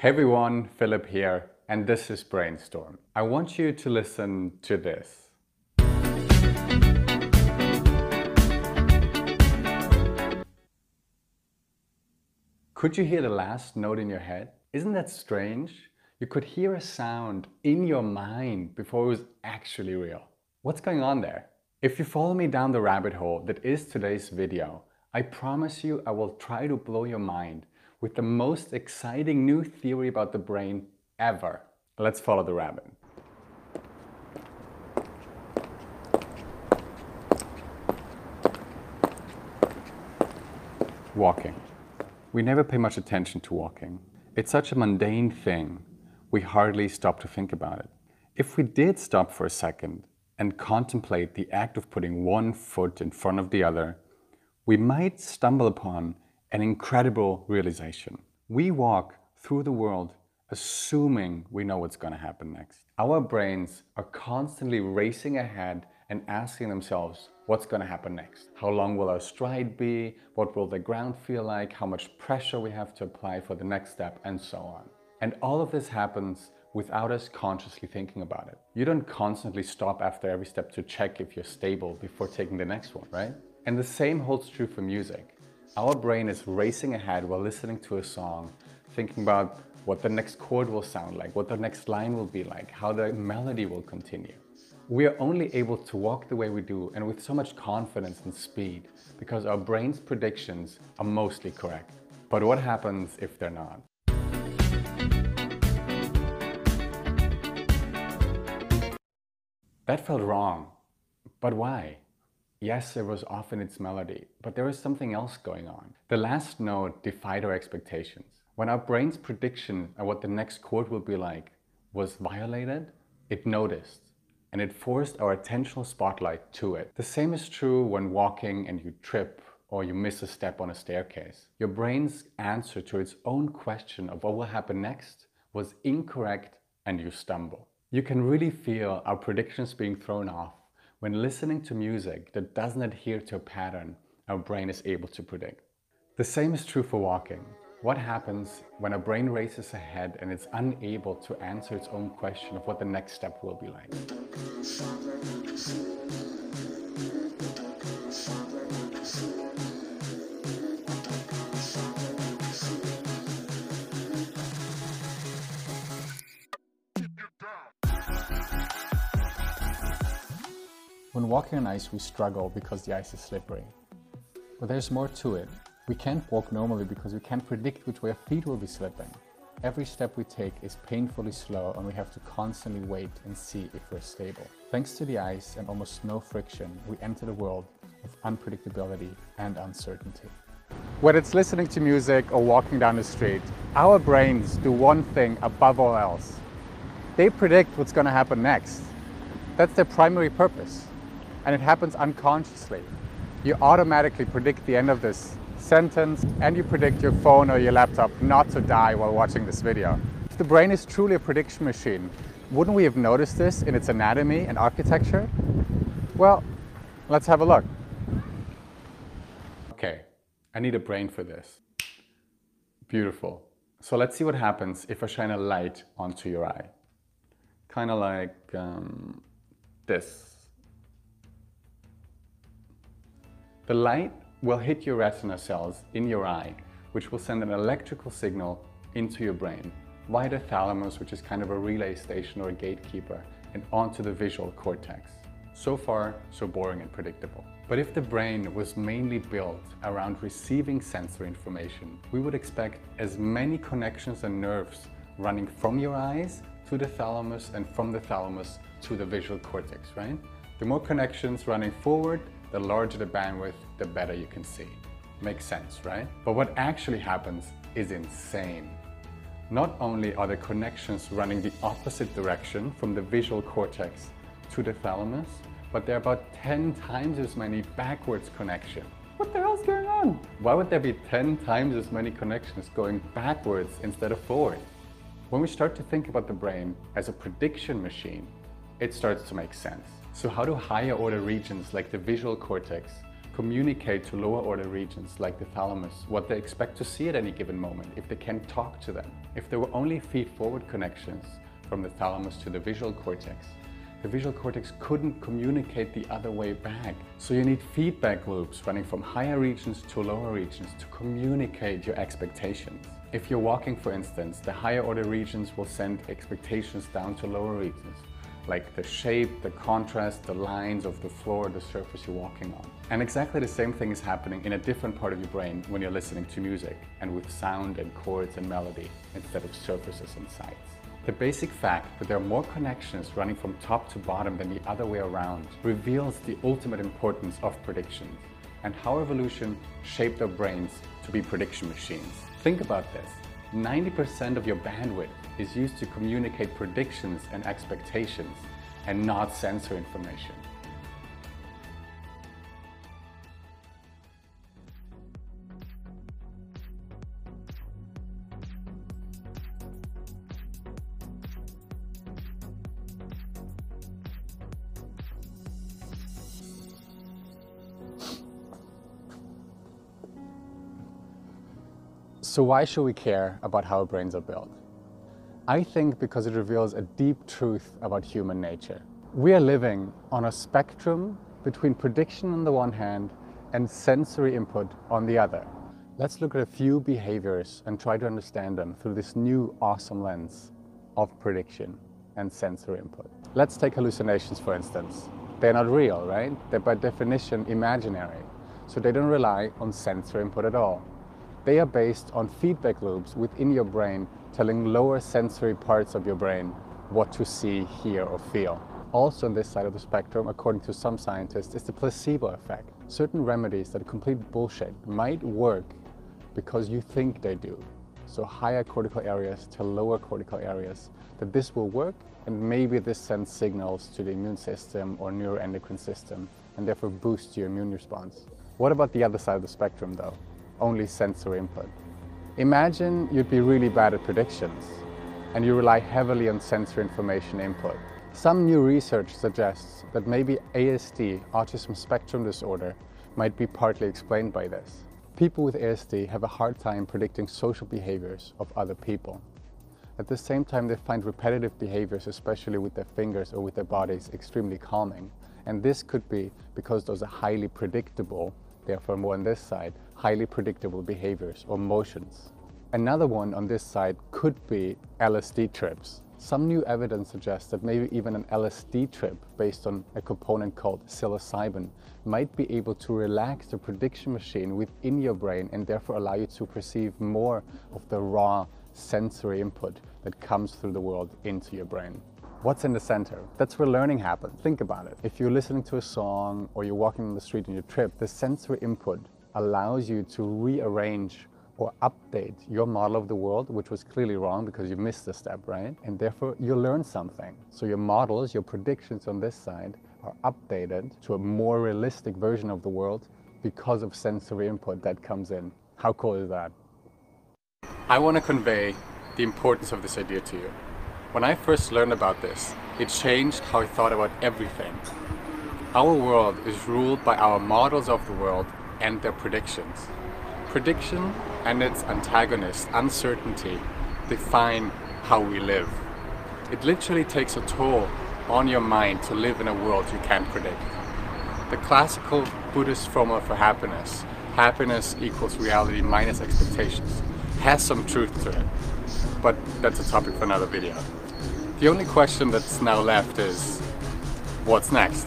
Hey everyone, Philip here, and this is Brainstorm. I want you to listen to this. Could you hear the last note in your head? Isn't that strange? You could hear a sound in your mind before it was actually real. What's going on there? If you follow me down the rabbit hole that is today's video, I promise you I will try to blow your mind with the most exciting new theory about the brain ever. Let's follow the rabbit. Walking. We never pay much attention to walking. It's such a mundane thing, we hardly stop to think about it. If we did stop for a second and contemplate the act of putting one foot in front of the other, we might stumble upon an incredible realization. We walk through the world assuming we know what's going to happen next. Our brains are constantly racing ahead and asking themselves, what's going to happen next? How long will our stride be? What will the ground feel like? How much pressure we have to apply for the next step and so on. And all of this happens without us consciously thinking about it. You don't constantly stop after every step to check if you're stable before taking the next one, right? And the same holds true for music. Our brain is racing ahead while listening to a song, thinking about what the next chord will sound like, what the next line will be like, how the melody will continue we are only able to walk the way we do and with so much confidence and speed because our brain's predictions are mostly correct. But what happens if they're not? That felt wrong. But why? Yes, it was off in its melody, but there was something else going on. The last note defied our expectations. When our brain's prediction of what the next chord will be like was violated, it noticed and it forced our attentional spotlight to it. The same is true when walking and you trip or you miss a step on a staircase. Your brain's answer to its own question of what will happen next was incorrect and you stumble. You can really feel our predictions being thrown off when listening to music that doesn't adhere to a pattern our brain is able to predict. The same is true for walking. What happens when a brain races ahead and it's unable to answer its own question of what the next step will be like? Walking on ice, we struggle because the ice is slippery. But there's more to it. We can't walk normally because we can't predict which way our feet will be slipping. Every step we take is painfully slow and we have to constantly wait and see if we're stable. Thanks to the ice and almost no friction, we enter the world of unpredictability and uncertainty. Whether it's listening to music or walking down the street, our brains do one thing above all else. They predict what's going to happen next. That's their primary purpose. And it happens unconsciously. You automatically predict the end of this sentence and you predict your phone or your laptop not to die while watching this video. If the brain is truly a prediction machine, wouldn't we have noticed this in its anatomy and architecture? Well, let's have a look. Okay, I need a brain for this. Beautiful. So let's see what happens if I shine a light onto your eye. Kind of like um, this. The light will hit your retina cells in your eye, which will send an electrical signal into your brain via the thalamus, which is kind of a relay station or a gatekeeper, and onto the visual cortex. So far, so boring and predictable. But if the brain was mainly built around receiving sensory information, we would expect as many connections and nerves running from your eyes to the thalamus and from the thalamus to the visual cortex, right? The more connections running forward, the larger the bandwidth, the better you can see. Makes sense, right? But what actually happens is insane. Not only are the connections running the opposite direction from the visual cortex to the thalamus, but there are about 10 times as many backwards connections. What the hell's going on? Why would there be 10 times as many connections going backwards instead of forward? When we start to think about the brain as a prediction machine, it starts to make sense. So how do higher order regions like the visual cortex communicate to lower order regions like the thalamus what they expect to see at any given moment if they can talk to them. If there were only feed-forward connections from the thalamus to the visual cortex, the visual cortex couldn't communicate the other way back. So you need feedback loops running from higher regions to lower regions to communicate your expectations. If you're walking, for instance, the higher order regions will send expectations down to lower regions, like the shape, the contrast, the lines of the floor, the surface you're walking on. And exactly the same thing is happening in a different part of your brain when you're listening to music and with sound and chords and melody instead of surfaces and sights. The basic fact that there are more connections running from top to bottom than the other way around reveals the ultimate importance of predictions and how evolution shaped our brains to be prediction machines. Think about this. 90% of your bandwidth is used to communicate predictions and expectations and not sensor information. So why should we care about how our brains are built? I think because it reveals a deep truth about human nature. We are living on a spectrum between prediction on the one hand and sensory input on the other. Let's look at a few behaviors and try to understand them through this new awesome lens of prediction and sensory input. Let's take hallucinations for instance. They're not real, right? They're by definition imaginary. So they don't rely on sensory input at all. They are based on feedback loops within your brain telling lower sensory parts of your brain what to see, hear, or feel. Also on this side of the spectrum, according to some scientists, is the placebo effect. Certain remedies that are complete bullshit might work because you think they do. So higher cortical areas to lower cortical areas, that this will work and maybe this sends signals to the immune system or neuroendocrine system and therefore boosts your immune response. What about the other side of the spectrum though? Only sensory input. Imagine you'd be really bad at predictions and you rely heavily on sensory information input. Some new research suggests that maybe ASD, autism spectrum disorder, might be partly explained by this. People with ASD have a hard time predicting social behaviors of other people. At the same time, they find repetitive behaviors, especially with their fingers or with their bodies, extremely calming. And this could be because those are highly predictable therefore more on this side, highly predictable behaviors or motions. Another one on this side could be LSD trips. Some new evidence suggests that maybe even an LSD trip based on a component called psilocybin might be able to relax the prediction machine within your brain and therefore allow you to perceive more of the raw sensory input that comes through the world into your brain. What's in the center? That's where learning happens. Think about it. If you're listening to a song or you're walking on the street on your trip, the sensory input allows you to rearrange or update your model of the world, which was clearly wrong because you missed a step, right? And therefore you learn something. So your models, your predictions on this side are updated to a more realistic version of the world because of sensory input that comes in. How cool is that? I want to convey the importance of this idea to you. When I first learned about this, it changed how I thought about everything. Our world is ruled by our models of the world and their predictions. Prediction and its antagonist, uncertainty, define how we live. It literally takes a toll on your mind to live in a world you can't predict. The classical Buddhist formula for happiness, happiness equals reality minus expectations, has some truth to it, but that's a topic for another video. The only question that's now left is, what's next?